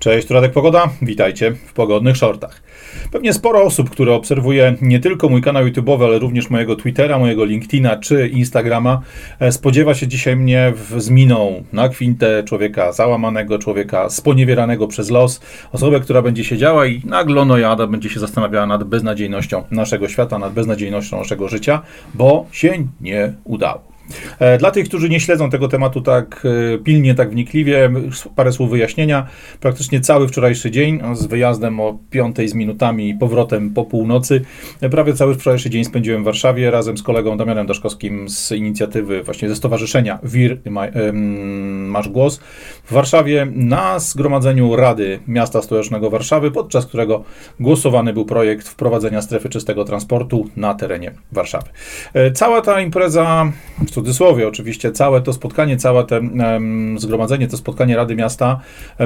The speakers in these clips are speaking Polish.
Cześć, tu Radek Pogoda, witajcie w pogodnych shortach. Pewnie sporo osób, które obserwuje nie tylko mój kanał YouTube'owy, ale również mojego Twittera, mojego LinkedIna czy Instagrama, e, spodziewa się dzisiaj mnie w, z miną na kwintę człowieka załamanego, człowieka sponiewieranego przez los, osobę, która będzie siedziała i nagle no jada będzie się zastanawiała nad beznadziejnością naszego świata, nad beznadziejnością naszego życia, bo się nie udało. E, dla tych, którzy nie śledzą tego tematu tak e, pilnie, tak wnikliwie, parę słów wyjaśnienia. Praktycznie cały wczorajszy dzień z wyjazdem o 5 z minutami i powrotem po północy. E, prawie cały wczorajszy dzień spędziłem w Warszawie razem z kolegą Damianem Daszkowskim z inicjatywy właśnie ze Stowarzyszenia WIR Masz Głos w Warszawie na zgromadzeniu Rady Miasta Stołecznego Warszawy, podczas którego głosowany był projekt wprowadzenia strefy czystego transportu na terenie Warszawy. Cała ta impreza, cudzysłowie oczywiście, całe to spotkanie, całe to zgromadzenie, to spotkanie Rady Miasta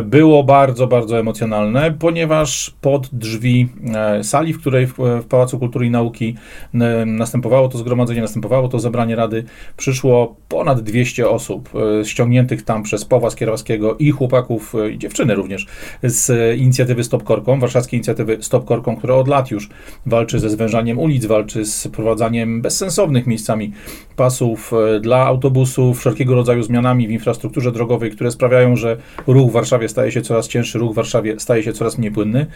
było bardzo, bardzo emocjonalne, ponieważ pod drzwi e, sali, w której w, Pałacu Kultury i Nauki następowało to zgromadzenie, następowało to zebranie Rady, przyszło ponad 200 osób e, ściągniętych tam przez Pawła Skierowskiego i chłopaków, e, i dziewczyny również, z inicjatywy Stop Korką, warszawskiej inicjatywy Stop Korką, która od lat już walczy ze zwężaniem ulic, walczy z prowadzaniem bezsensownych miejscami pasów dla autobusów, wszelkiego rodzaju zmianami w infrastrukturze drogowej, które sprawiają, że ruch w Warszawie staje się coraz cięższy, ruch w Warszawie staje się coraz mniej płynny.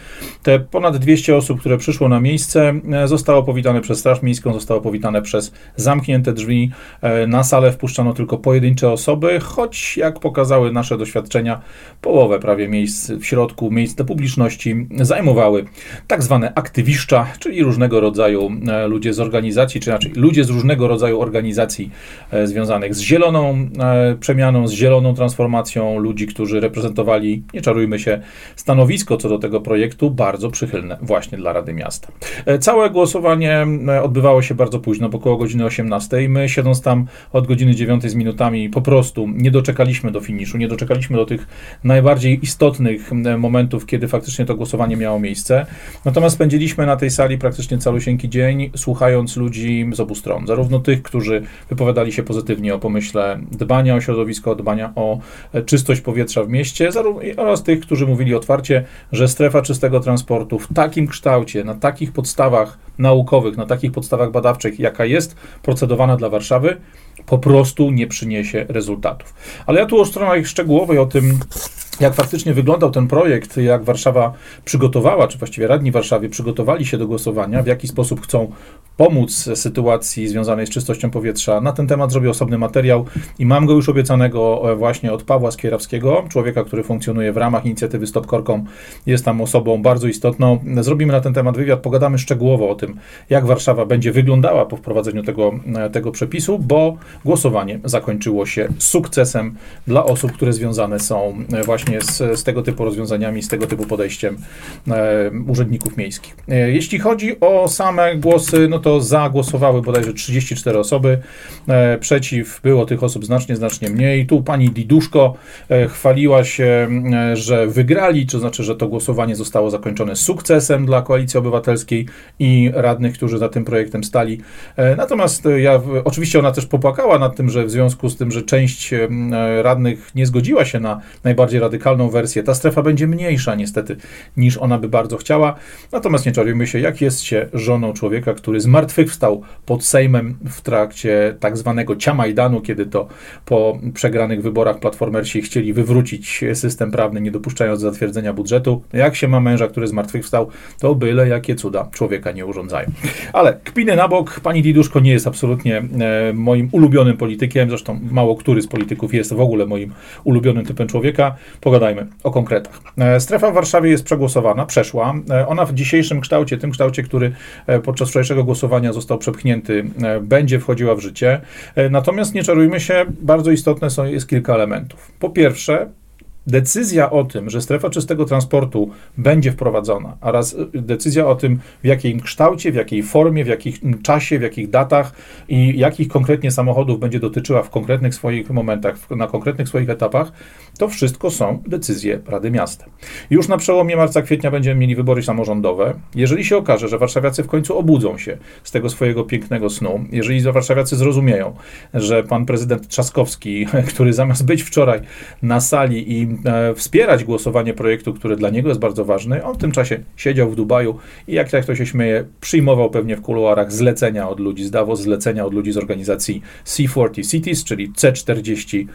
Te ponad 200 osób, które przyszło na miejsce, e, zostało powitane przez Straż Miejską, zostało powitane przez zamknięte drzwi. E, na salę wpuszczano tylko pojedyncze osoby, choć jak pokazały nasze doświadczenia, połowę prawie miejsc w środku, miejsc dla publiczności zajmowały tak zwane aktywiszcza, czyli różnego rodzaju e, ludzie z organizacji, czy raczej ludzie z różnego rodzaju organizacji E, związanych z zieloną e, przemianą, z zieloną transformacją, ludzi, którzy reprezentowali, nie czarujmy się, stanowisko co do tego projektu, bardzo przychylne właśnie dla Rady Miasta. E, całe głosowanie odbywało się bardzo późno, około godziny 18. My siedząc tam od godziny 9 z minutami po prostu nie doczekaliśmy do finiszu, nie doczekaliśmy do tych najbardziej istotnych momentów, kiedy faktycznie to głosowanie miało miejsce. Natomiast spędziliśmy na tej sali praktycznie calusieńki dzień, słuchając ludzi z obu stron, zarówno tych, którzy wypowiadali wypowiadali się pozytywnie o pomyśle dbania o środowisko, dbania o e, czystość powietrza w mieście, oraz tych, którzy mówili otwarcie, że strefa czystego transportu w takim kształcie, na takich podstawach naukowych, na takich podstawach badawczych, jaka jest procedowana dla Warszawy, po prostu nie przyniesie rezultatów. Ale ja tu o stronach szczegółowej o tym jak faktycznie wyglądał ten projekt, jak Warszawa przygotowała, czy właściwie radni Warszawie przygotowali się do głosowania, w jaki sposób chcą pomóc sytuacji związanej z czystością powietrza. Na ten temat zrobię osobny materiał i mam go już obiecanego e, właśnie od Pawła Skierawskiego, człowieka, który funkcjonuje w ramach inicjatywy Stop Korką. Jest tam osobą bardzo istotną. Zrobimy na ten temat wywiad, pogadamy szczegółowo o tym, jak Warszawa będzie wyglądała po wprowadzeniu tego, e, tego przepisu, bo głosowanie zakończyło się sukcesem dla osób, które związane są e, właśnie z, z tego typu rozwiązaniami, z tego typu podejściem e, urzędników miejskich. E, jeśli chodzi o same głosy, no to to za głosowały bodajże 34 osoby, e, przeciw było tych osób znacznie, znacznie mniej. Tu pani Diduszko chwaliła się, że wygrali, to znaczy, że to głosowanie zostało zakończone sukcesem dla Koalicji Obywatelskiej i radnych, którzy za tym projektem stali. Natomiast ja, oczywiście ona też popłakała nad tym, że w związku z tym, że część radnych nie zgodziła się na najbardziej radykalną wersję, ta strefa będzie mniejsza niestety niż ona by bardzo chciała. Natomiast nie czarujmy się, jak jest się żoną człowieka, który zmartwychwstał pod Sejmem w trakcie tak zwanego ciamajdanu, kiedy to po przegranych wyborach platformersi chcieli wywrócić system prawny, nie dopuszczając zatwierdzenia budżetu. Jak się ma męża, który zmartwychwstał, to byle jakie cuda człowieka nie urządzają. Ale kpiny na bok, pani Diduszko nie jest absolutnie e, moim ulubionym politykiem, zresztą mało który z polityków jest w ogóle moim ulubionym typem człowieka. Pogadajmy o konkretach. E, strefa w Warszawie jest przegłosowana, przeszła. E, ona w dzisiejszym kształcie, tym kształcie, który podczas wczorajszego głosowania został przepchnięty, e, będzie wchodziła w życie. E, natomiast nie czarujmy się, bardzo istotne są, jest kilka elementów. Po pierwsze, decyzja o tym, że strefa czystego transportu będzie wprowadzona, oraz y, decyzja o tym, w jakim kształcie, w jakiej formie, w jakim czasie, w jakich datach i jakich konkretnie samochodów będzie dotyczyła w konkretnych swoich momentach, na konkretnych swoich etapach, to wszystko są decyzje Rady Miasta. Już na przełomie marca-kwietnia będziemy mieli wybory samorządowe. Jeżeli się okaże, że warszawiacy w końcu obudzą się z tego swojego pięknego snu, jeżeli warszawiacy zrozumieją, że pan prezydent Trzaskowski, który zamiast być wczoraj na sali i wspierać głosowanie projektu, który dla niego jest bardzo ważny. On w tym czasie siedział w Dubaju i jak, jak to się śmieje, przyjmował pewnie w kuluarach zlecenia od ludzi z Davos, zlecenia od ludzi z organizacji C40 Cities, czyli C40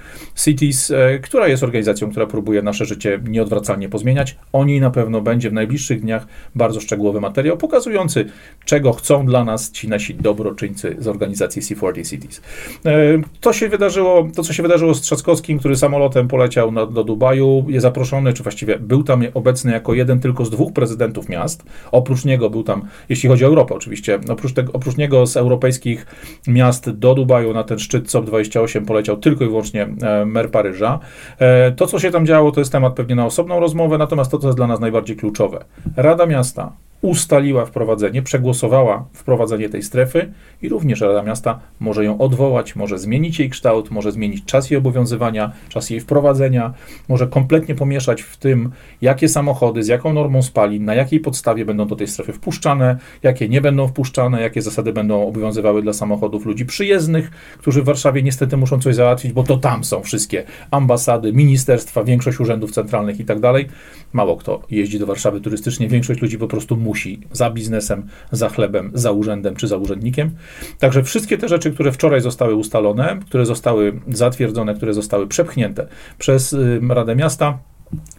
Cities, e, która jest organizacją, która próbuje nasze życie nieodwracalnie pozmieniać. O niej na pewno będzie w najbliższych dniach bardzo szczegółowy materiał pokazujący, czego chcą dla nas ci nasi dobroczyńcy z organizacji C40 Cities. E, to się wydarzyło, to co się wydarzyło z Trzaskowskim, który samolotem poleciał na, do Dubaju, jest zaproszony, czy właściwie był tam obecny jako jeden tylko z dwóch prezydentów miast. Oprócz niego był tam, jeśli chodzi o Europę oczywiście, oprócz, tego, oprócz niego z europejskich miast do Dubaju na ten szczyt COP28 poleciał tylko i wyłącznie e, mer Paryża. E, to, co się tam działo, to jest temat pewnie na osobną rozmowę, natomiast to, co jest dla nas najbardziej kluczowe. Rada Miasta ustaliła wprowadzenie, przegłosowała wprowadzenie tej strefy i również Rada Miasta może ją odwołać, może zmienić jej kształt, może zmienić czas jej obowiązywania, czas jej wprowadzenia, może kompletnie pomieszać w tym, jakie samochody, z jaką normą spalin, na jakiej podstawie będą do tej strefy wpuszczane, jakie nie będą wpuszczane, jakie zasady będą obowiązywały dla samochodów ludzi przyjezdnych, którzy w Warszawie niestety muszą coś załatwić, bo to tam są wszystkie ambasady, ministerstwa, większość urzędów centralnych i tak dalej. Mało kto jeździ do Warszawy turystycznie, większość ludzi po prostu musi musi za biznesem, za chlebem, za urzędem czy za urzędnikiem. Także wszystkie te rzeczy, które wczoraj zostały ustalone, które zostały zatwierdzone, które zostały przepchnięte przez Radę Miasta,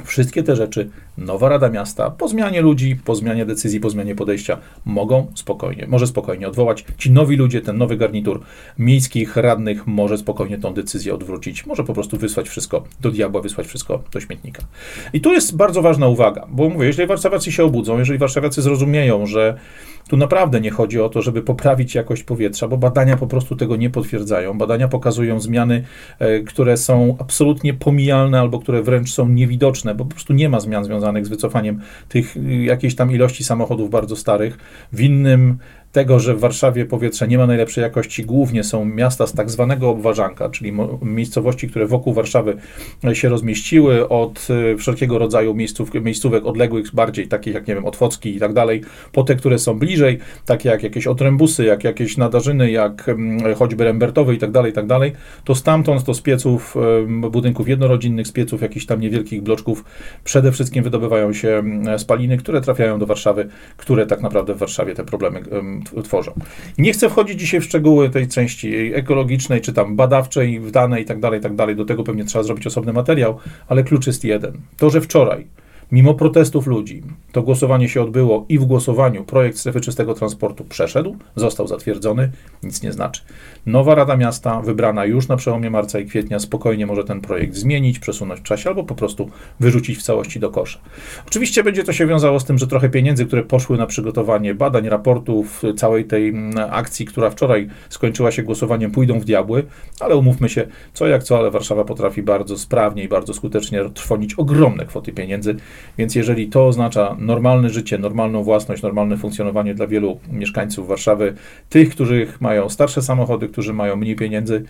Wszystkie te rzeczy nowa Rada Miasta po zmianie ludzi, po zmianie decyzji, po zmianie podejścia mogą spokojnie, może spokojnie odwołać. Ci nowi ludzie, ten nowy garnitur miejskich radnych może spokojnie tą decyzję odwrócić, może po prostu wysłać wszystko do diabła, wysłać wszystko do śmietnika. I tu jest bardzo ważna uwaga, bo mówię, jeżeli warszawiacy się obudzą, jeżeli warszawiacy zrozumieją, że tu naprawdę nie chodzi o to, żeby poprawić jakość powietrza, bo badania po prostu tego nie potwierdzają. Badania pokazują zmiany, e, które są absolutnie pomijalne albo które wręcz są niewidoczne, bo po prostu nie ma zmian związanych z wycofaniem tych y, jakiejś tam ilości samochodów bardzo starych. W innym tego, że w Warszawie powietrze nie ma najlepszej jakości, głównie są miasta z tak zwanego obważanka, czyli miejscowości, które wokół Warszawy e, się rozmieściły, od e, wszelkiego rodzaju miejsców, miejscówek odległych, bardziej takich jak, nie wiem, Otwocki i tak dalej, po te, które są bliżej, takie jak jakieś otrębusy, jak jakieś nadarzyny, jak choćby Rembertowy i tak dalej, i tak dalej, to stamtąd, to z pieców, budynków jednorodzinnych, z pieców jakichś tam niewielkich bloczków, przede wszystkim wydobywają się spaliny, które trafiają do Warszawy, które tak naprawdę w Warszawie te problemy tworzą. Nie chcę wchodzić dzisiaj w szczegóły tej części ekologicznej, czy tam badawczej, w dane i tak dalej, tak dalej. Do tego pewnie trzeba zrobić osobny materiał, ale klucz jest jeden. To, że wczoraj Mimo protestów ludzi, to głosowanie się odbyło i w głosowaniu projekt strefy czystego transportu przeszedł, został zatwierdzony, nic nie znaczy. Nowa Rada Miasta, wybrana już na przełomie marca i kwietnia, spokojnie może ten projekt zmienić, przesunąć w czasie albo po prostu wyrzucić w całości do kosza. Oczywiście będzie to się wiązało z tym, że trochę pieniędzy, które poszły na przygotowanie badań, raportów, całej tej mm, akcji, która wczoraj skończyła się głosowaniem, pójdą w diabły, ale umówmy się, co jak co, ale Warszawa potrafi bardzo sprawnie i bardzo skutecznie trwonić ogromne kwoty pieniędzy więc jeżeli to oznacza normalne życie, normalną własność, normalne funkcjonowanie dla wielu mieszkańców Warszawy, tych, którzy mają starsze samochody, którzy mają mniej pieniędzy,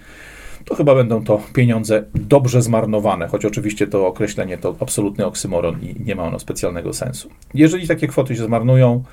to chyba będą to pieniądze dobrze zmarnowane, choć oczywiście to określenie to absolutny oksymoron i nie ma ono specjalnego sensu. Jeżeli takie kwoty się zmarnują,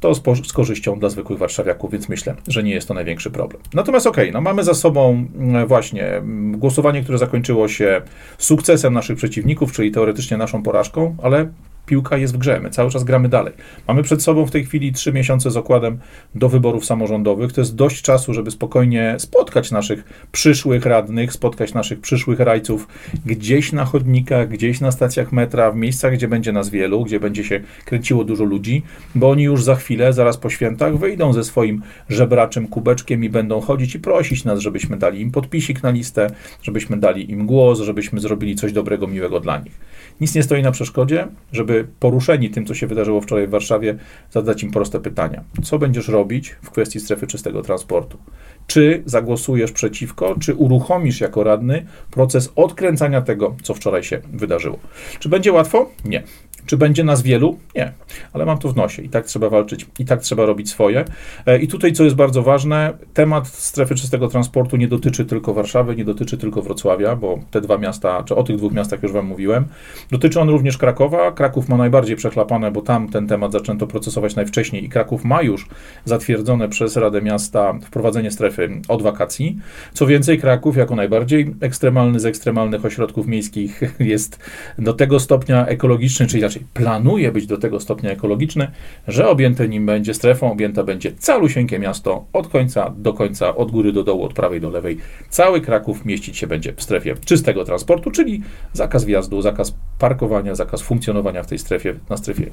to z, z, korzyścią dla zwykłych warszawiaków, więc myślę, że nie jest to największy problem. Natomiast okej, okay, no mamy za sobą mm, właśnie mm, głosowanie, które zakończyło się sukcesem naszych przeciwników, czyli teoretycznie naszą porażką, ale piłka jest w grze, my cały czas gramy dalej. Mamy przed sobą w tej chwili trzy miesiące z okładem do wyborów samorządowych. To jest dość czasu, żeby spokojnie spotkać naszych przyszłych radnych, spotkać naszych przyszłych rajców gdzieś na chodnikach, gdzieś na stacjach metra, w miejscach, gdzie będzie nas wielu, gdzie będzie się kręciło dużo ludzi, bo oni już za chwilę, zaraz po świętach, wyjdą ze swoim żebraczym kubeczkiem i będą chodzić i prosić nas, żebyśmy dali im podpisik na listę, żebyśmy dali im głos, żebyśmy zrobili coś dobrego, miłego dla nich. Nic nie stoi na przeszkodzie, żeby poruszeni tym, co się wydarzyło wczoraj w Warszawie, zadać im proste pytania. Co będziesz robić w kwestii strefy czystego transportu? Czy zagłosujesz przeciwko, czy uruchomisz jako radny proces odkręcania tego, co wczoraj się wydarzyło? Czy będzie łatwo? Nie. Czy będzie nas wielu? Nie, ale mam to w nosie i tak trzeba walczyć, i tak trzeba robić swoje. E, I tutaj, co jest bardzo ważne, temat strefy czystego transportu nie dotyczy tylko Warszawy, nie dotyczy tylko Wrocławia, bo te dwa miasta, czy o tych dwóch miastach już Wam mówiłem. Dotyczy on również Krakowa. Kraków ma najbardziej przechlapane, bo tam ten temat zaczęto procesować najwcześniej i Kraków ma już zatwierdzone przez Radę Miasta wprowadzenie strefy od wakacji. Co więcej, Kraków jako najbardziej ekstremalny z ekstremalnych ośrodków miejskich jest do tego stopnia ekologiczny, czyli planuje być do tego stopnia ekologiczny, że objęte nim będzie strefą, objęta będzie calusieńkie miasto od końca do końca, od góry do dołu, od prawej do lewej. Cały Kraków mieścić się będzie w strefie czystego transportu, czyli zakaz wjazdu, zakaz parkowania, zakaz funkcjonowania w tej strefie, na strefie,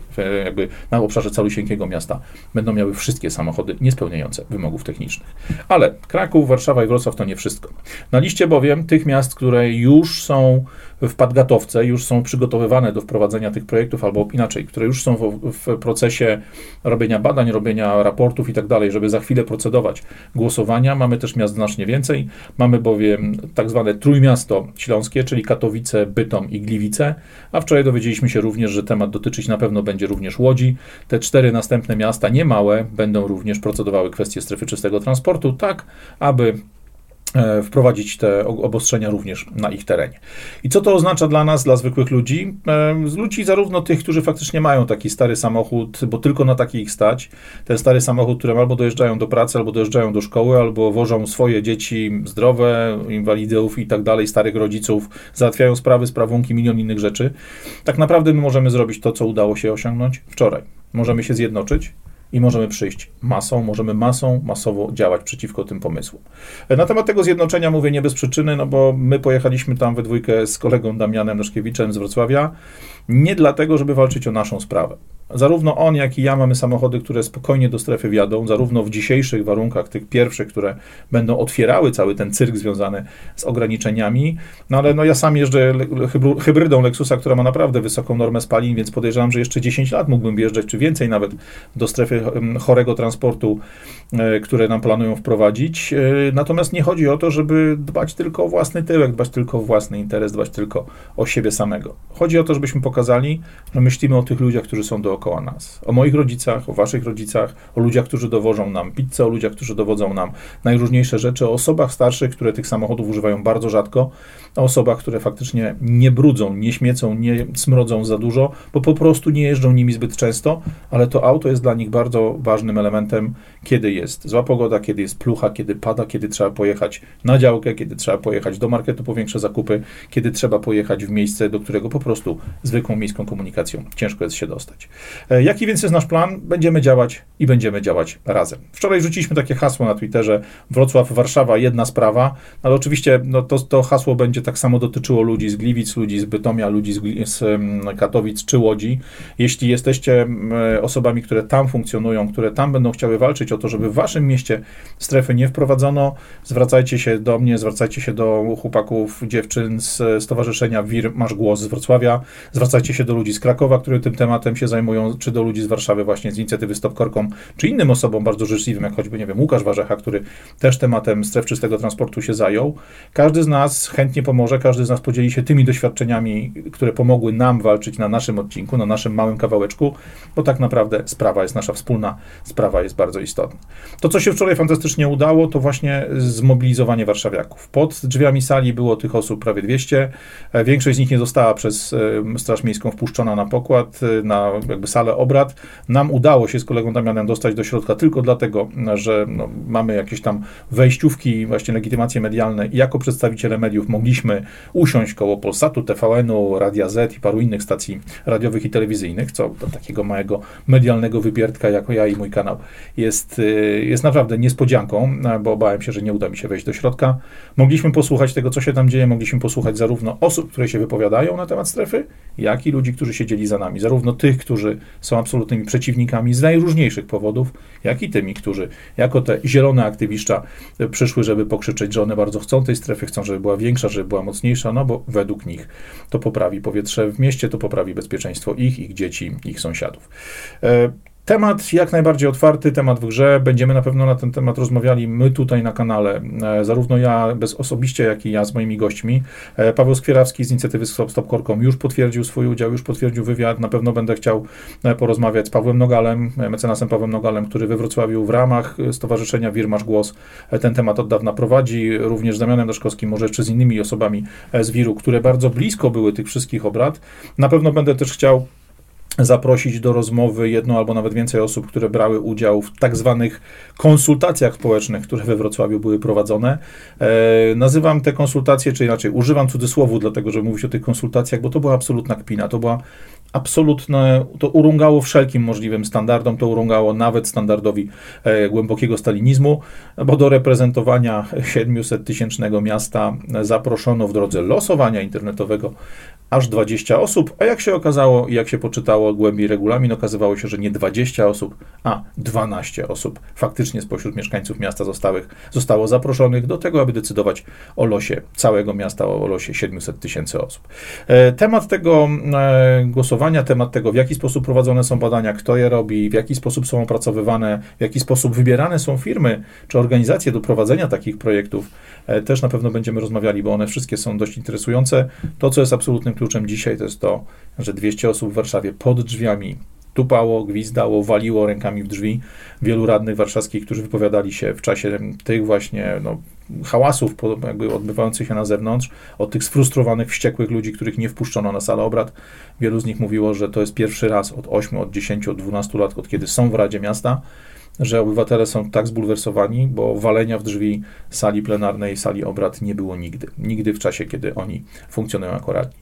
jakby na obszarze calusieńkiego miasta będą miały wszystkie samochody niespełniające wymogów technicznych. Ale Kraków, Warszawa i Wrocław to nie wszystko. Na liście bowiem tych miast, które już są w Padgatowce, już są przygotowywane do wprowadzenia tych projektów, albo inaczej, które już są w, w procesie robienia badań, robienia raportów i tak dalej, żeby za chwilę procedować głosowania. Mamy też miast znacznie więcej. Mamy bowiem tak zwane trójmiasto śląskie, czyli Katowice, Bytom i Gliwice, a wczoraj dowiedzieliśmy się również, że temat dotyczyć na pewno będzie również Łodzi. Te cztery następne miasta, niemałe, będą również procedowały kwestie strefy czystego transportu, tak aby wprowadzić te obostrzenia również na ich terenie. I co to oznacza dla nas, dla zwykłych ludzi? E, ludzi zarówno tych, którzy faktycznie mają taki stary samochód, bo tylko na taki ich stać, ten stary samochód, którym albo dojeżdżają do pracy, albo dojeżdżają do szkoły, albo wożą swoje dzieci zdrowe, inwalidów i tak dalej, starych rodziców, załatwiają sprawy, sprawunki, milion innych rzeczy. Tak naprawdę my możemy zrobić to, co udało się osiągnąć wczoraj. Możemy się zjednoczyć, i możemy przyjść masą, możemy masą, masowo działać przeciwko tym pomysłom. Na temat tego zjednoczenia mówię nie bez przyczyny, no bo my pojechaliśmy tam we dwójkę z kolegą Damianem Leszkiewiczem z Wrocławia, nie dlatego, żeby walczyć o naszą sprawę. Zarówno on, jak i ja mamy samochody, które spokojnie do strefy wjadą, zarówno w dzisiejszych warunkach, tych pierwszych, które będą otwierały cały ten cyrk związany z ograniczeniami. No ale no ja sam jeżdżę hybrydą Lexusa, która ma naprawdę wysoką normę spalin, więc podejrzewam, że jeszcze 10 lat mógłbym wjeżdżać, czy więcej nawet, do strefy chorego transportu, e, które nam planują wprowadzić. E, natomiast nie chodzi o to, żeby dbać tylko o własny tyłek, dbać tylko o własny interes, dbać tylko o siebie samego. Chodzi o to, żebyśmy pokazali, że myślimy o tych ludziach, którzy są do dookoła nas. O moich rodzicach, o waszych rodzicach, o ludziach, którzy dowożą nam pizzę, o ludziach, którzy dowodzą nam najróżniejsze rzeczy, o osobach starszych, które tych samochodów używają bardzo rzadko, o osobach, które faktycznie nie brudzą, nie śmiecą, nie smrodzą za dużo, bo po prostu nie jeżdżą nimi zbyt często, ale to auto jest dla nich bardzo ważnym elementem, kiedy jest zła pogoda, kiedy jest plucha, kiedy pada, kiedy trzeba pojechać na działkę, kiedy trzeba pojechać do marketu po większe zakupy, kiedy trzeba pojechać w miejsce, do którego po prostu zwykłą miejską komunikacją ciężko jest się dostać. E, jaki więc jest nasz plan? Będziemy działać i będziemy działać razem. Wczoraj rzuciliśmy takie hasło na Twitterze Wrocław, Warszawa, jedna sprawa, ale oczywiście no, to, to hasło będzie tak samo dotyczyło ludzi z Gliwic, ludzi z Bytomia, ludzi z, z Katowic czy Łodzi. Jeśli jesteście osobami, które tam funkcjonują, które tam będą chciały walczyć o to, żeby w waszym mieście strefy nie wprowadzono, zwracajcie się do mnie, zwracajcie się do chłopaków, dziewczyn z Stowarzyszenia WIR Masz Głos z Wrocławia, zwracajcie się do ludzi z Krakowa, które tym tematem się zajmują, czy do ludzi z Warszawy właśnie z inicjatywy Stop Korką, czy innym osobom bardzo życzliwym, jak choćby, nie wiem, Łukasz Warzecha, który też tematem stref czystego transportu się zajął. Każdy z nas chętnie pomoże, każdy z nas podzieli się tymi doświadczeniami, które pomogły nam walczyć na naszym odcinku, na naszym małym kawałeczku, bo tak naprawdę sprawa jest nasza wspólna, sprawa jest bardzo istotna. To, co się wczoraj fantastycznie udało, to właśnie zmobilizowanie warszawiaków. Pod drzwiami sali było tych osób prawie 200. E, większość z nich nie została przez Straż Miejską wpuszczona na pokład, e, na jakby salę obrad. Nam udało się z kolegą Damianem dostać do środka tylko dlatego, że no, mamy jakieś tam wejściówki, właśnie legitymacje medialne i jako przedstawiciele mediów mogliśmy usiąść koło Polsatu, TVN-u, Radia Z i paru innych stacji radiowych i telewizyjnych, co do takiego małego medialnego wypierdka, jako ja i mój kanał, jest, y, jest naprawdę niespodzianką, bo bałem się, że nie uda mi się wejść do środka. Mogliśmy posłuchać tego, co się tam dzieje, mogliśmy posłuchać zarówno osób, które się wypowiadają na temat strefy, jak i ludzi, którzy siedzieli za nami. Zarówno tych, którzy są absolutnymi przeciwnikami z najróżniejszych powodów, jak i tymi, którzy jako te zielone aktywiszcza przyszły, żeby pokrzyczeć, że one bardzo chcą tej strefy, chcą, żeby była większa, żeby była mocniejsza, no bo według nich to poprawi powietrze w mieście, to poprawi bezpieczeństwo ich, ich dzieci, ich sąsiadów. Temat jak najbardziej otwarty, temat w grze. Będziemy na pewno na ten temat rozmawiali my tutaj na kanale, e, zarówno ja bez osobiście, jak i ja z moimi gośćmi. E, Paweł Skwierawski z inicjatywy Stop, Korkom już potwierdził swój udział, już potwierdził wywiad. Na pewno będę chciał e, porozmawiać z Pawłem Nogalem, mecenasem Pawłem Nogalem, który we Wrocławiu w ramach Stowarzyszenia Wir Masz Głos ten temat od dawna prowadzi, również z Damianem Daszkowskim, może jeszcze z innymi osobami z Wiru, które bardzo blisko były tych wszystkich obrad. Na pewno będę też chciał zaprosić do rozmowy jedno albo nawet więcej osób, które brały udział w tak zwanych konsultacjach społecznych, które we Wrocławiu były prowadzone. E, nazywam te konsultacje, czy inaczej, używam cudzysłowu, dlatego że mówić o tych konsultacjach, bo to była absolutna kpina, to była absolutne, to urągało wszelkim możliwym standardom, to urągało nawet standardowi e, głębokiego stalinizmu, bo do reprezentowania 700-tysięcznego miasta zaproszono w drodze losowania internetowego aż 20 osób, a jak się okazało i jak się poczytało głębiej regulamin, okazywało się, że nie 20 osób, a 12 osób faktycznie spośród mieszkańców miasta zostałych, zostało zaproszonych do tego, aby decydować o losie całego miasta, o losie 700 tysięcy osób. E, temat tego e, głosowania, temat tego, w jaki sposób prowadzone są badania, kto je robi, w jaki sposób są opracowywane, w jaki sposób wybierane są firmy czy organizacje do prowadzenia takich projektów, e, też na pewno będziemy rozmawiali, bo one wszystkie są dość interesujące. To, co jest absolutnym kluczem dzisiaj to jest to, że 200 osób w Warszawie pod drzwiami tupało, gwizdało, waliło rękami w drzwi. Wielu radnych warszawskich, którzy wypowiadali się w czasie tych właśnie no, hałasów jakby odbywających się na zewnątrz, od tych sfrustrowanych, wściekłych ludzi, których nie wpuszczono na salę obrad. Wielu z nich mówiło, że to jest pierwszy raz od 8, od 10, od 12 lat, od kiedy są w Radzie Miasta, że obywatele są tak zbulwersowani, bo walenia w drzwi sali plenarnej, sali obrad nie było nigdy. Nigdy w czasie, kiedy oni funkcjonują jako radni.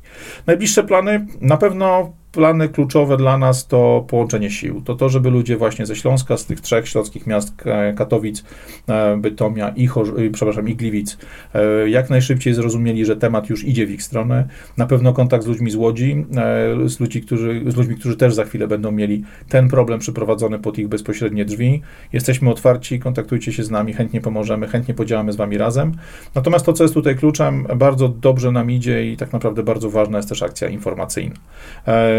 Najbliższe plany na pewno plany kluczowe dla nas to połączenie sił. To to, żeby ludzie właśnie ze Śląska, z tych trzech śląskich miast, Katowic, e, Bytomia i, Chor- przepraszam, i Gliwic, e, jak najszybciej zrozumieli, że temat już idzie w ich stronę. Na pewno kontakt z ludźmi z Łodzi, e, z, ludzi, którzy, z ludźmi, którzy też za chwilę będą mieli ten problem przyprowadzony pod ich bezpośrednie drzwi. Jesteśmy otwarci, kontaktujcie się z nami, chętnie pomożemy, chętnie podziałamy z wami razem. Natomiast to, co jest tutaj kluczem, bardzo dobrze nam idzie i tak naprawdę bardzo ważna jest też akcja informacyjna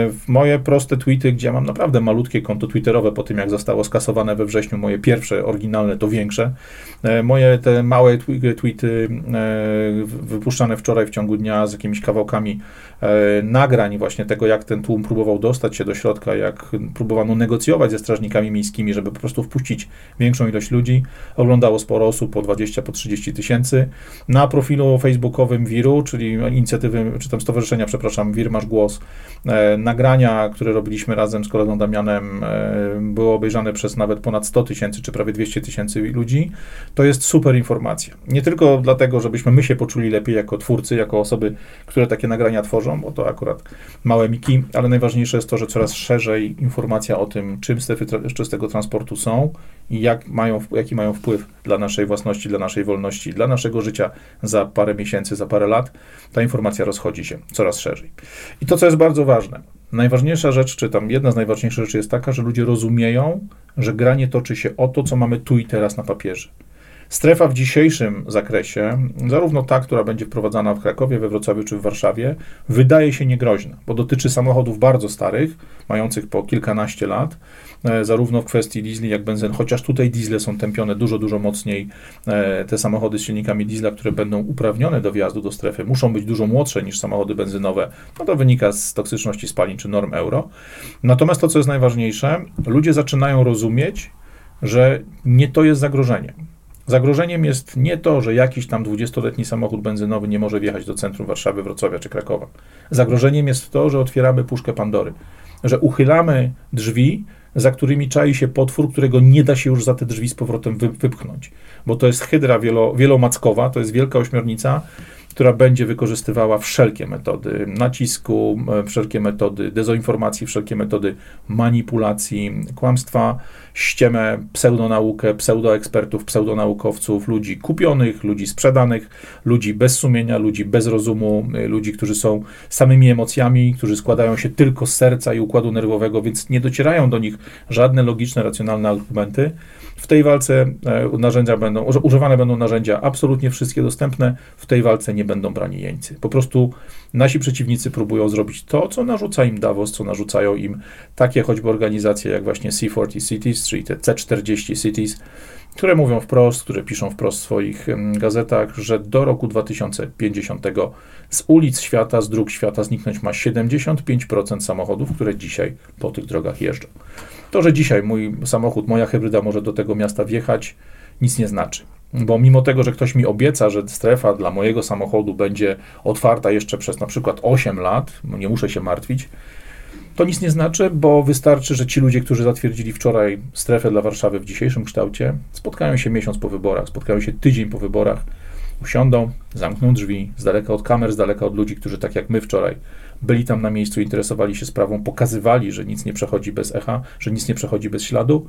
w moje proste tweety, gdzie mam naprawdę malutkie konto twitterowe po tym, jak zostało skasowane we wrześniu, moje pierwsze, oryginalne, to większe, e, moje te małe tweety e, wypuszczane wczoraj w ciągu dnia z jakimiś kawałkami e, nagrań właśnie tego, jak ten tłum próbował dostać się do środka, jak próbowano negocjować ze strażnikami miejskimi, żeby po prostu wpuścić większą ilość ludzi. Oglądało sporo osób, po 20, po 30 tysięcy. Na profilu facebookowym Wiru, czyli inicjatywy, czy tam stowarzyszenia, przepraszam, Wir Masz Głos, nagrania, które robiliśmy razem z kolegą Damianem, było obejrzane przez nawet ponad 100 tysięcy, czy prawie 200 tysięcy ludzi to jest super informacja. Nie tylko dlatego, żebyśmy my się poczuli lepiej jako twórcy, jako osoby, które takie nagrania tworzą, bo to akurat małe miki, ale najważniejsze jest to, że coraz szerzej informacja o tym, czym strefy czystego transportu są i jak mają, jaki mają wpływ dla naszej własności, dla naszej wolności, dla naszego życia za parę miesięcy, za parę lat, ta informacja rozchodzi się coraz szerzej. I to, co jest bardzo ważne, najważniejsza rzecz, czy tam jedna z najważniejszych rzeczy jest taka, że ludzie rozumieją, że granie toczy się o to, co mamy tu i teraz na papierze. Strefa w dzisiejszym zakresie, zarówno ta, która będzie wprowadzana w Krakowie, we Wrocławiu czy w Warszawie, wydaje się niegroźna, bo dotyczy samochodów bardzo starych, mających po kilkanaście lat, zarówno w kwestii diesli jak benzyn, chociaż tutaj diesle są tępione dużo, dużo mocniej. E, te samochody z silnikami diesla, które będą uprawnione do wjazdu do strefy, muszą być dużo młodsze niż samochody benzynowe. No to wynika z toksyczności spalin czy norm euro. Natomiast to, co jest najważniejsze, ludzie zaczynają rozumieć, że nie to jest zagrożenie. Zagrożeniem jest nie to, że jakiś tam 20-letni samochód benzynowy nie może wjechać do centrum Warszawy, Wrocławia czy Krakowa. Zagrożeniem jest to, że otwieramy puszkę Pandory, że uchylamy drzwi, za którymi czai się potwór, którego nie da się już za te drzwi z powrotem wypchnąć. Bo to jest hydra wielo, wielomackowa, to jest wielka ośmiornica, która będzie wykorzystywała wszelkie metody nacisku, wszelkie metody dezinformacji, wszelkie metody manipulacji, kłamstwa ściemę, pseudonaukę, pseudoekspertów, pseudonaukowców, ludzi kupionych, ludzi sprzedanych, ludzi bez sumienia, ludzi bez rozumu, y, ludzi, którzy są samymi emocjami, którzy składają się tylko z serca i układu nerwowego, więc nie docierają do nich żadne logiczne, racjonalne argumenty. W tej walce e, narzędzia będą, używane będą narzędzia absolutnie wszystkie dostępne, w tej walce nie będą brani jeńcy. Po prostu nasi przeciwnicy próbują zrobić to, co narzuca im Davos, co narzucają im takie choćby organizacje jak właśnie C40 Cities, czyli te C40 Cities, które mówią wprost, które piszą wprost w swoich gazetach, że do roku 2050 z ulic świata, z dróg świata zniknąć ma 75% samochodów, które dzisiaj po tych drogach jeżdżą. To, że dzisiaj mój samochód, moja hybryda może do tego miasta wjechać, nic nie znaczy. Bo mimo tego, że ktoś mi obieca, że strefa dla mojego samochodu będzie otwarta jeszcze przez na przykład 8 lat, no nie muszę się martwić, to nic nie znaczy, bo wystarczy, że ci ludzie, którzy zatwierdzili wczoraj strefę dla Warszawy w dzisiejszym kształcie, spotkają się miesiąc po wyborach, spotkają się tydzień po wyborach, usiądą, zamkną drzwi, z daleka od kamer, z daleka od ludzi, którzy tak jak my wczoraj byli tam na miejscu, interesowali się sprawą, pokazywali, że nic nie przechodzi bez echa, że nic nie przechodzi bez śladu,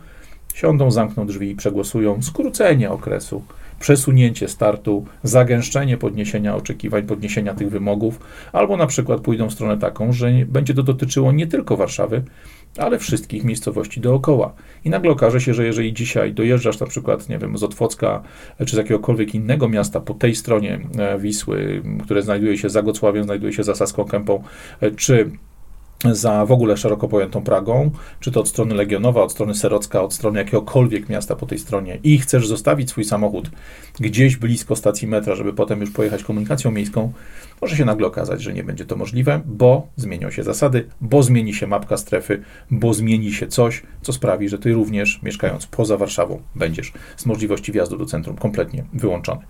siądą, zamkną drzwi i przegłosują skrócenie okresu, przesunięcie startu, zagęszczenie podniesienia oczekiwań, podniesienia tych wymogów, albo na przykład pójdą w stronę taką, że będzie to dotyczyło nie tylko Warszawy, ale wszystkich miejscowości dookoła. I nagle okaże się, że jeżeli dzisiaj dojeżdżasz na przykład, nie wiem, z Otwocka czy z jakiegokolwiek innego miasta po tej stronie e, Wisły, które znajduje się za Gocławiem, znajduje się za Saską Kępą, e, czy za w ogóle szeroko pojętą Pragą, czy to od strony Legionowa, od strony Serocka, od strony jakiegokolwiek miasta po tej stronie i chcesz zostawić swój samochód gdzieś blisko stacji metra, żeby potem już pojechać komunikacją miejską, może się nagle okazać, że nie będzie to możliwe, bo zmienią się zasady, bo zmieni się mapka strefy, bo zmieni się coś, co sprawi, że ty również mieszkając poza Warszawą będziesz z możliwości wjazdu do centrum kompletnie wyłączony.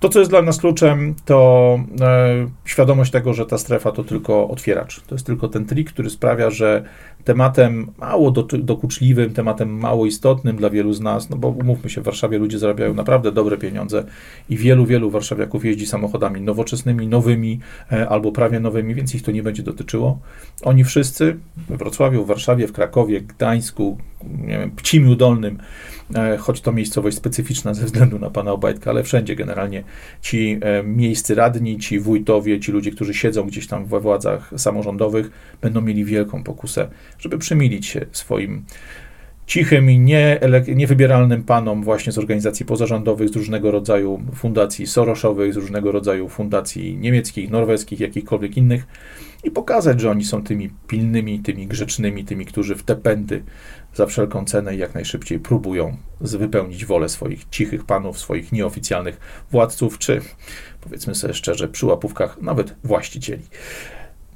To, co jest dla nas kluczem, to e, świadomość tego, że ta strefa to tylko otwieracz. To jest tylko ten trik, który sprawia, że tematem mało dokuczliwym, tematem mało istotnym dla wielu z nas, no bo umówmy się, w Warszawie ludzie zarabiają naprawdę dobre pieniądze i wielu, wielu warszawiaków jeździ samochodami nowoczesnymi, nowymi e, albo prawie nowymi, więc ich to nie będzie dotyczyło. Oni wszyscy we Wrocławiu, w Warszawie, w Krakowie, Gdańsku, nie wiem, Pcimiu Dolnym, e, choć to miejscowość specyficzna ze względu na pana Obajtka, ale wszędzie generalnie ci e, miejscy radni, ci wójtowie, ci ludzie, którzy siedzą gdzieś tam we władzach samorządowych, będą mieli wielką pokusę, żeby przemilić się swoim cichym i nie, niewybieralnym panom właśnie z organizacji pozarządowych, z różnego rodzaju fundacji soroszowych, z różnego rodzaju fundacji niemieckich, norweskich, jakichkolwiek innych i pokazać, że oni są tymi pilnymi, tymi grzecznymi, tymi, którzy w te pędy za wszelką cenę i jak najszybciej próbują wypełnić wolę swoich cichych panów, swoich nieoficjalnych władców, czy powiedzmy sobie szczerze, przy łapówkach nawet właścicieli.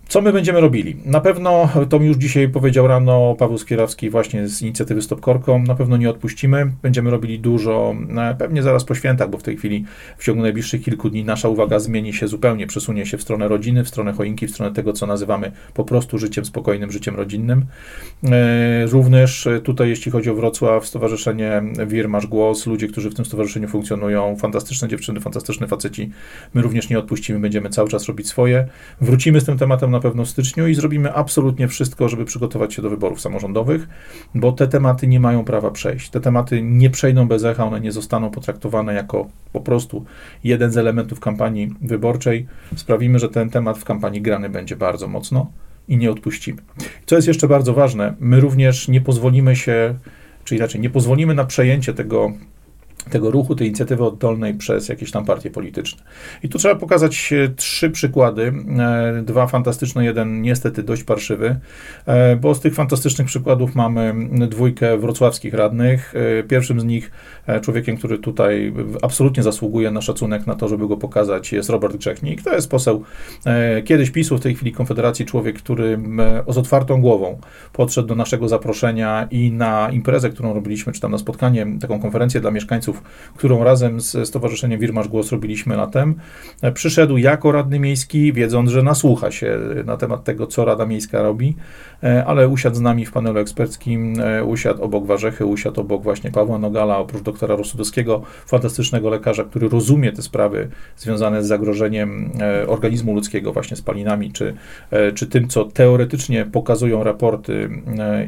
Co my będziemy robili? Na pewno, to już dzisiaj powiedział rano Paweł Skierawski właśnie z inicjatywy Stop Korką, na pewno nie odpuścimy. Będziemy robili dużo, e, pewnie zaraz po świętach, bo w tej chwili w ciągu najbliższych kilku dni nasza uwaga zmieni się zupełnie, przesunie się w stronę rodziny, w stronę choinki, w stronę tego, co nazywamy po prostu życiem spokojnym, życiem rodzinnym. E, również tutaj, jeśli chodzi o Wrocław, Stowarzyszenie Wir Masz Głos, ludzie, którzy w tym stowarzyszeniu funkcjonują, fantastyczne dziewczyny, fantastyczne faceci. My również nie odpuścimy, będziemy cały czas robić swoje. Wrócimy z tym tematem na pewno w styczniu i zrobimy absolutnie wszystko, żeby przygotować się do wyborów samorządowych, bo te tematy nie mają prawa przejść. Te tematy nie przejdą bez echa, one nie zostaną potraktowane jako po prostu jeden z elementów kampanii wyborczej. Sprawimy, że ten temat w kampanii grany będzie bardzo mocno i nie odpuścimy. Co jest jeszcze bardzo ważne, my również nie pozwolimy się, czy inaczej, nie pozwolimy na przejęcie tego tego ruchu, tej inicjatywy oddolnej przez jakieś tam partie polityczne. I tu trzeba pokazać e, trzy przykłady, e, dwa fantastyczne, jeden niestety dość parszywy, e, bo z tych fantastycznych przykładów mamy dwójkę wrocławskich radnych. Pierwszym z nich, człowiekiem, który tutaj absolutnie zasługuje na szacunek na to, żeby go pokazać, jest Robert Grzechnik. To jest poseł kiedyś PiSu, w tej chwili Konfederacji, człowiek, który z otwartą głową podszedł do naszego zaproszenia i na imprezę, którą robiliśmy, czy tam na spotkanie, taką konferencję dla mieszkańców mieszkańców, którą razem z Stowarzyszeniem Wirmasz Głos robiliśmy latem, przyszedł jako radny miejski, wiedząc, że nasłucha się na temat tego, co Rada Miejska robi, ale usiadł z nami w panelu eksperckim, usiadł obok Warzechy, usiadł obok właśnie Pawła Nogala, oprócz doktora Rosudowskiego, fantastycznego lekarza, który rozumie te sprawy związane z zagrożeniem organizmu ludzkiego, właśnie spalinami, czy, czy tym, co teoretycznie pokazują raporty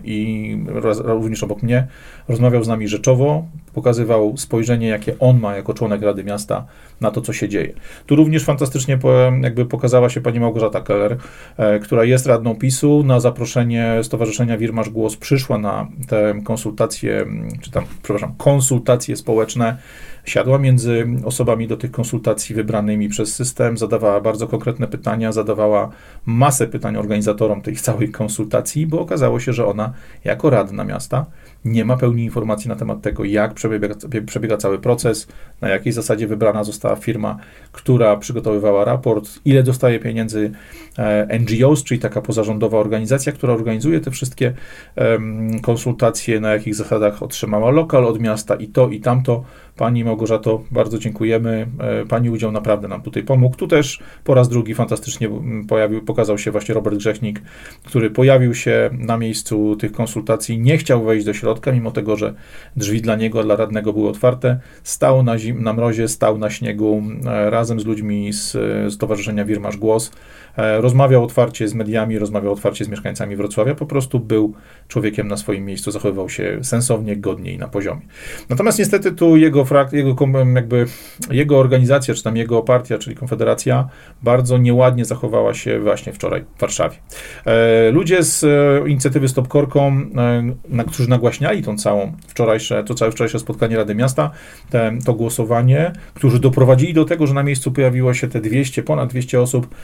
i również obok mnie, rozmawiał z nami rzeczowo, pokazywał spojrzenie, jakie on ma jako członek Rady Miasta na to, co się dzieje. Tu również fantastycznie jakby pokazała się pani Małgorzata Keller, e, która jest radną PiSu. Na zaproszenie Stowarzyszenia Wirmasz Głos przyszła na te konsultacje, czy tam, przepraszam, konsultacje społeczne. Siadła między osobami do tych konsultacji wybranymi przez system, zadawała bardzo konkretne pytania, zadawała masę pytań organizatorom tych całej konsultacji, bo okazało się, że ona jako radna miasta nie ma pełni informacji na temat tego, jak przebiega, przebiega, cały proces, na jakiej zasadzie wybrana została firma, która przygotowywała raport, ile dostaje pieniędzy e, NGOs, czyli taka pozarządowa organizacja, która organizuje te wszystkie konsultacje, na jakich zasadach otrzymała lokal od miasta i to i tamto. Pani Małgorzato, bardzo dziękujemy. E, pani udział naprawdę nam tutaj pomógł. Tu też po raz drugi fantastycznie pojawił, pokazał się właśnie Robert Grzechnik, który pojawił się na miejscu tych konsultacji, nie chciał wejść do środka, mimo tego, że drzwi dla niego, dla radnego były otwarte. Stał na, zim, na mrozie, stał na śniegu e, razem z ludźmi z Stowarzyszenia Wirmasz Głos. E, rozmawiał otwarcie z mediami, rozmawiał otwarcie z mieszkańcami Wrocławia, po prostu był człowiekiem na swoim miejscu, zachowywał się sensownie, godnie i na poziomie. Natomiast niestety tu jego, frak, jego, jakby, jego organizacja, czy tam jego partia, czyli Konfederacja, bardzo nieładnie zachowała się właśnie wczoraj w Warszawie. E, ludzie z e, inicjatywy Stop Korką, na, którzy nagłaśniali tą całą wczorajsze, to całe wczorajsze spotkanie Rady Miasta, te, to głosowanie, którzy doprowadzili do tego, że na miejscu pojawiło się te 200, ponad 200 osób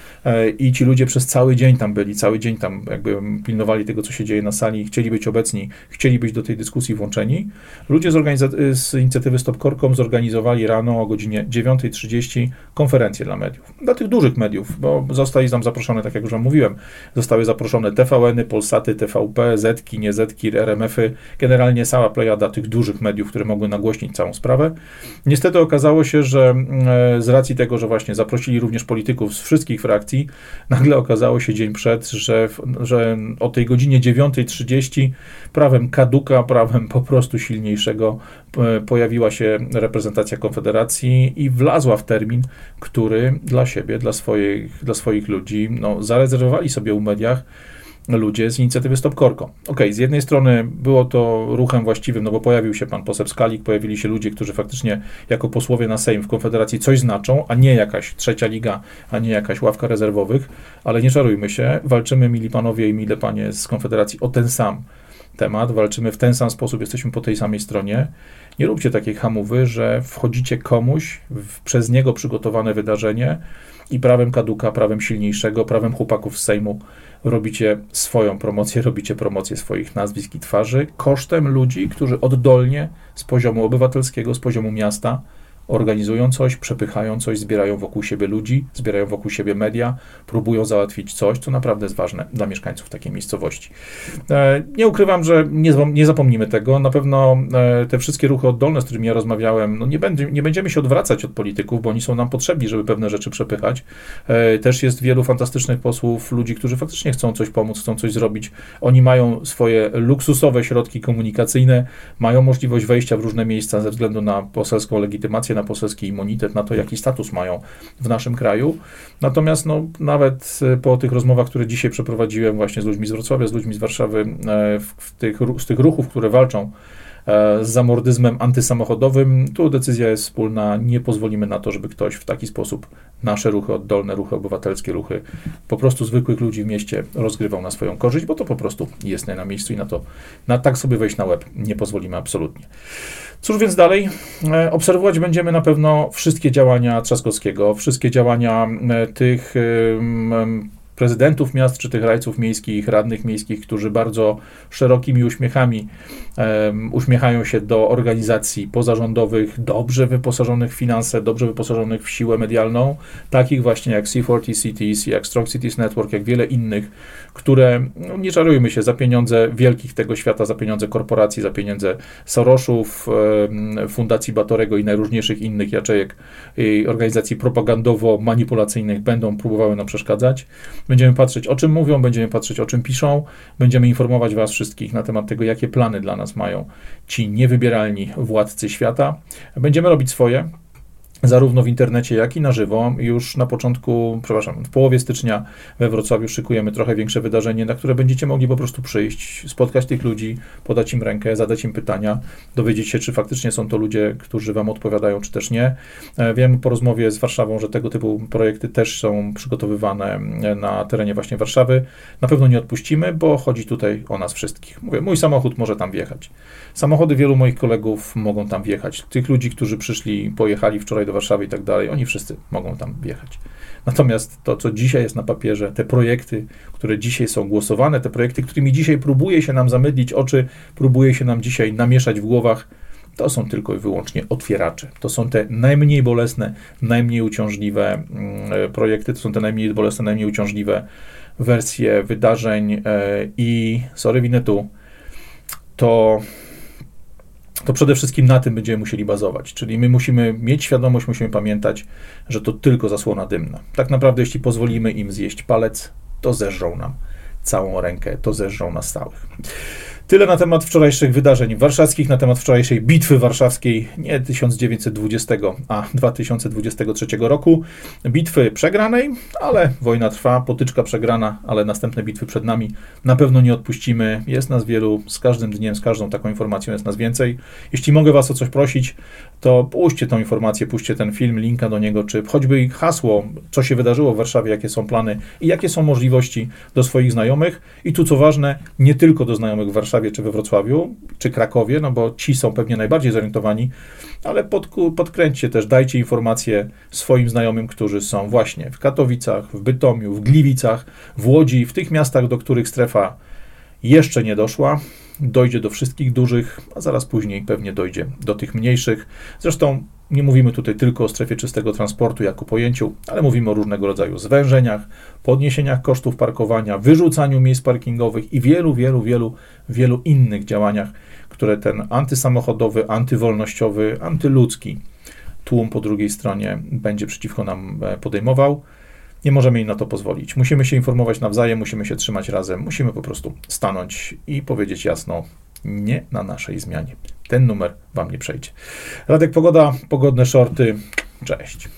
i ci ludzie przez cały dzień tam byli, cały dzień tam jakby pilnowali tego, co się dzieje na sali, chcieli być obecni, chcieli być do tej dyskusji włączeni. Ludzie z, z inicjatywy Stop Korkom zorganizowali rano o godzinie 9.30 konferencję dla mediów. Dla tych dużych mediów, bo zostali tam zaproszone, tak jak już wam mówiłem, zostały zaproszone TVN-y, Polsaty, TVP, Zetki, nie Zetki, RMF-y, generalnie cała plejada tych dużych mediów, które mogły nagłośnić całą sprawę. Niestety okazało się, że e, z racji tego, że właśnie zaprosili również polityków z wszystkich frakcji, nagle okazało się dzień przed, że, że o tej godzinie 9.30 prawem kaduka, prawem po prostu silniejszego pojawiła się reprezentacja Konfederacji i wlazła w termin, który dla siebie, dla swoich, dla swoich ludzi no, zarezerwowali sobie u mediach ludzie z inicjatywy Stop Korko. Ok, z jednej strony było to ruchem właściwym, no bo pojawił się pan poseł Skalik, pojawili się ludzie, którzy faktycznie jako posłowie na Sejm w Konfederacji coś znaczą, a nie jakaś trzecia liga, a nie jakaś ławka rezerwowych, ale nie czarujmy się, walczymy mili panowie i mile panie z Konfederacji o ten sam temat, walczymy w ten sam sposób, jesteśmy po tej samej stronie. Nie róbcie takiej hamowy, że wchodzicie komuś w przez niego przygotowane wydarzenie i prawem kaduka, prawem silniejszego, prawem chłopaków z Sejmu robicie swoją promocję, robicie promocję swoich nazwisk i twarzy kosztem ludzi, którzy oddolnie z poziomu obywatelskiego, z poziomu miasta organizują coś, przepychają coś, zbierają wokół siebie ludzi, zbierają wokół siebie media, próbują załatwić coś, co naprawdę jest ważne dla mieszkańców takiej miejscowości. E, nie ukrywam, że nie, nie zapomnimy tego. Na pewno e, te wszystkie ruchy oddolne, z którymi ja rozmawiałem, no nie, będzie, nie będziemy się odwracać od polityków, bo oni są nam potrzebni, żeby pewne rzeczy przepychać. E, też jest wielu fantastycznych posłów, ludzi, którzy faktycznie chcą coś pomóc, chcą coś zrobić. Oni mają swoje luksusowe środki komunikacyjne, mają możliwość wejścia w różne miejsca ze względu na poselską legitymację, na poselski immunitet, na to, jaki status mają w naszym kraju. Natomiast no, nawet e, po tych rozmowach, które dzisiaj przeprowadziłem właśnie z ludźmi z Wrocławia, z ludźmi z Warszawy, e, w tych, z tych ruchów, które walczą z zamordyzmem antysamochodowym. Tu decyzja jest wspólna. Nie pozwolimy na to, żeby ktoś w taki sposób nasze ruchy oddolne, ruchy obywatelskie, ruchy po prostu zwykłych ludzi w mieście rozgrywał na swoją korzyść, bo to po prostu jest nie na miejscu i na to, na tak sobie wejść na łeb nie pozwolimy absolutnie. Cóż więc dalej? E, obserwować będziemy na pewno wszystkie działania Trzaskowskiego, wszystkie działania e, tych prezydentów miast, czy tych rajców miejskich, radnych miejskich, którzy bardzo szerokimi uśmiechami um, uśmiechają się do organizacji pozarządowych, dobrze wyposażonych w finanse, dobrze wyposażonych w siłę medialną, takich właśnie jak C40 Cities, jak Strong Cities Network, jak wiele innych, które, no, nie czarujmy się, za pieniądze wielkich tego świata, za pieniądze korporacji, za pieniądze Sorosów, Fundacji Batorego i najróżniejszych innych jaczejek i organizacji propagandowo-manipulacyjnych będą próbowały nam przeszkadzać. Będziemy patrzeć, o czym mówią, będziemy patrzeć, o czym piszą, będziemy informować Was wszystkich na temat tego, jakie plany dla nas mają ci niewybieralni władcy świata. Będziemy robić swoje, zarówno w internecie, jak i na żywo. Już na początku, przepraszam, w połowie stycznia we Wrocławiu szykujemy trochę większe wydarzenie, na które będziecie mogli po prostu przyjść, spotkać tych ludzi, podać im rękę, zadać im pytania, dowiedzieć się, czy faktycznie są to ludzie, którzy Wam odpowiadają, czy też nie. E, wiem po rozmowie z Warszawą, że tego typu projekty też są przygotowywane e, na terenie właśnie Warszawy. Na pewno nie odpuścimy, bo chodzi tutaj o nas wszystkich. Mówię, mój samochód może tam wjechać. Samochody wielu moich kolegów mogą tam wjechać. Tych ludzi, którzy przyszli, pojechali wczoraj do Warszawy i tak dalej, oni wszyscy mogą tam wjechać. Natomiast to, co dzisiaj jest na papierze, te projekty, które dzisiaj są głosowane, te projekty, którymi dzisiaj próbuje się nam zamydlić oczy, próbuje się nam dzisiaj namieszać w głowach, to są tylko i wyłącznie otwieracze. To są te najmniej bolesne, najmniej uciążliwe mm, projekty, to są te najmniej bolesne, najmniej uciążliwe wersje wydarzeń e, i sorry, winetu, to to przede wszystkim na tym będziemy musieli bazować. Czyli my musimy mieć świadomość, musimy pamiętać, że to tylko zasłona dymna. Tak naprawdę, jeśli pozwolimy im zjeść palec, to zeżrą nam całą rękę, to zeżrą nas całych. Tyle na temat wczorajszych wydarzeń warszawskich, na temat wczorajszej bitwy warszawskiej, nie 1920, a 2023 roku. Bitwy przegranej, ale wojna trwa, potyczka przegrana, ale następne bitwy przed nami. Na pewno nie odpuścimy. Jest nas wielu, z każdym dniem, z każdą taką informacją jest nas więcej. Jeśli mogę Was o coś prosić, to puśćcie tą informację, puśćcie ten film, linka do niego, czy choćby hasło, co się wydarzyło w Warszawie, jakie są plany i jakie są możliwości do swoich znajomych. I tu co ważne, nie tylko do znajomych w Warszawie, czy we Wrocławiu, czy Krakowie, no bo ci są pewnie najbardziej zorientowani, ale pod, podkręćcie też, dajcie informacje swoim znajomym, którzy są właśnie w Katowicach, w Bytomiu, w Gliwicach, w Łodzi, w tych miastach, do których strefa jeszcze nie doszła. Dojdzie do wszystkich dużych, a zaraz później pewnie dojdzie do tych mniejszych. Zresztą nie mówimy tutaj tylko o strefie czystego transportu jako pojęciu, ale mówimy o różnego rodzaju zwężeniach, podniesieniach kosztów parkowania, wyrzucaniu miejsc parkingowych i wielu, wielu, wielu, wielu innych działaniach, które ten antysamochodowy, antywolnościowy, antyludzki tłum po drugiej stronie będzie przeciwko nam e, podejmował. Nie możemy im na to pozwolić. Musimy się informować nawzajem, musimy się trzymać razem, musimy po prostu stanąć i powiedzieć jasno, nie na naszej zmianie. Ten numer Wam nie przejdzie. Radek Pogoda, pogodne shorty. Cześć.